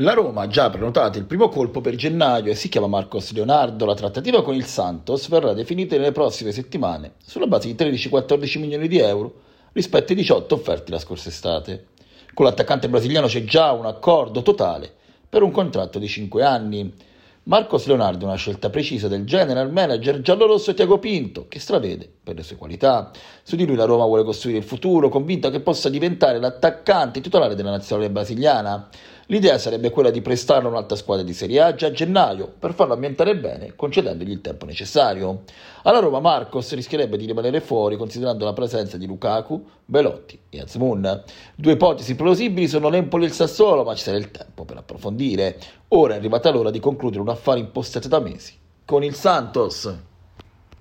La Roma ha già prenotato il primo colpo per gennaio e si chiama Marcos Leonardo. La trattativa con il Santos verrà definita nelle prossime settimane sulla base di 13-14 milioni di euro rispetto ai 18 offerti la scorsa estate. Con l'attaccante brasiliano c'è già un accordo totale per un contratto di 5 anni. Marcos Leonardo è una scelta precisa del general manager giallorosso Tiago Pinto, che stravede per le sue qualità. Su di lui la Roma vuole costruire il futuro, convinta che possa diventare l'attaccante titolare della nazionale brasiliana. L'idea sarebbe quella di prestarlo a un'altra squadra di Serie A già a gennaio, per farlo ambientare bene, concedendogli il tempo necessario. Alla Roma Marcos rischierebbe di rimanere fuori considerando la presenza di Lukaku, Belotti e Azmoun. Due ipotesi plausibili sono l'Empoli e il Sassuolo, ma ci sarà il tempo per approfondire. Ora è arrivata l'ora di concludere un affare impostato da mesi con il Santos.